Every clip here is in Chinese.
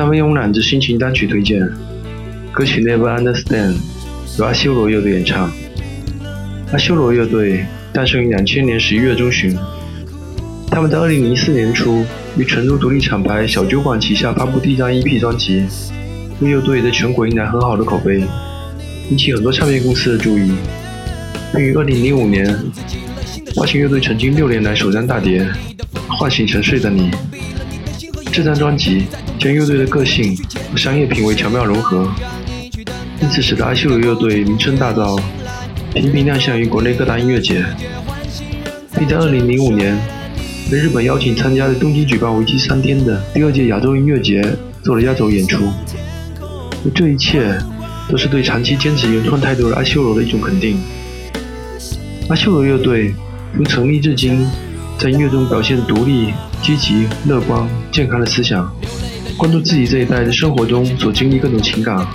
他们慵懒之心情单曲推荐，歌曲《Never Understand》由阿修罗乐队演唱。阿修罗乐队诞生于两千年十一月中旬，他们在二零零四年初于成都独立厂牌小酒馆旗下发布第一张 EP 专辑，为乐队在全国迎来很好的口碑，引起很多唱片公司的注意，并于二零零五年发行乐队曾经六年来首张大碟《唤醒沉睡的你》。这张专辑将乐队的个性和商业品味巧妙融合，因此使得阿修罗乐队名声大噪，频频亮相于国内各大音乐节，并在2005年被日本邀请参加的东京举办为期三天的第二届亚洲音乐节做了压轴演出。而这一切都是对长期坚持原创态度的阿修罗的一种肯定。阿修罗乐队从成立至今，在音乐中表现独立。积极、乐观、健康的思想，关注自己这一代的生活中所经历各种情感，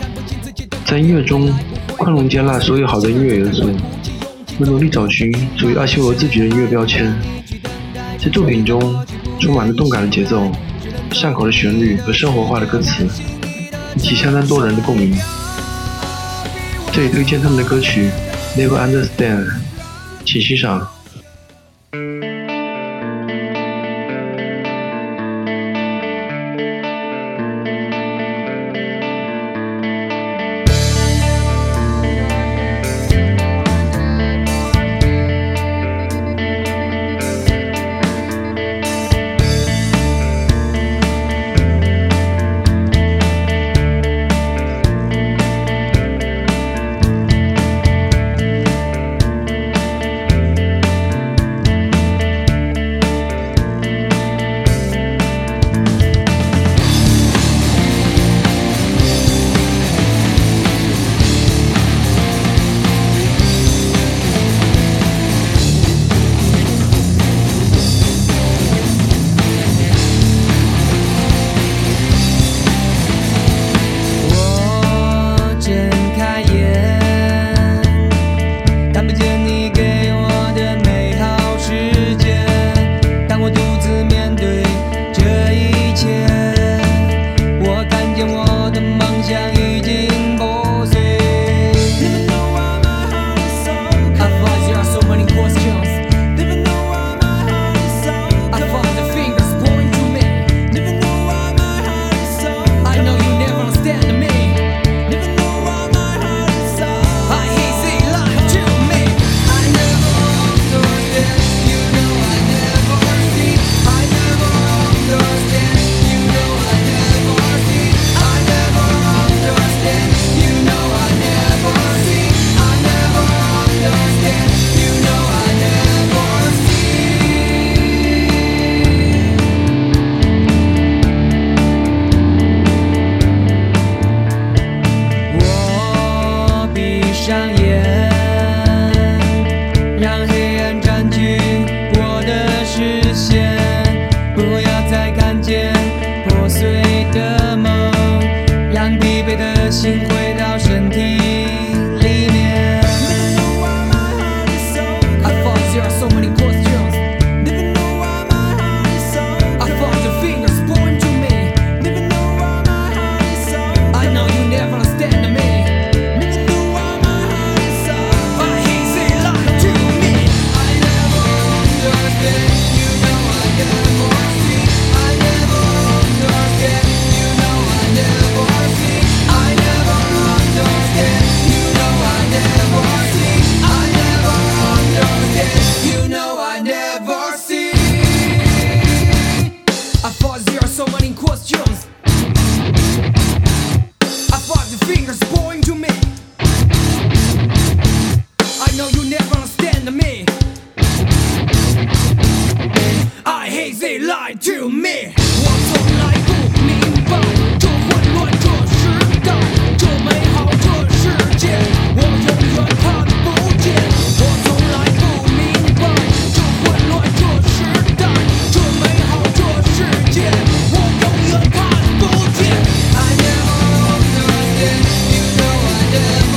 在音乐中宽容接纳所有好的音乐元素，并努力找寻属于阿修罗自己的音乐标签。在作品中充满了动感的节奏、上口的旋律和生活化的歌词，引起相当多人的共鸣。这里推荐他们的歌曲《Never Understand》，请欣赏。to me。我从来不明白这混乱这时代，这美好这世界，我永远看不见。我从来不明白这混乱这时代，这美好这世界，我永远看不见。I never understand, you know I never.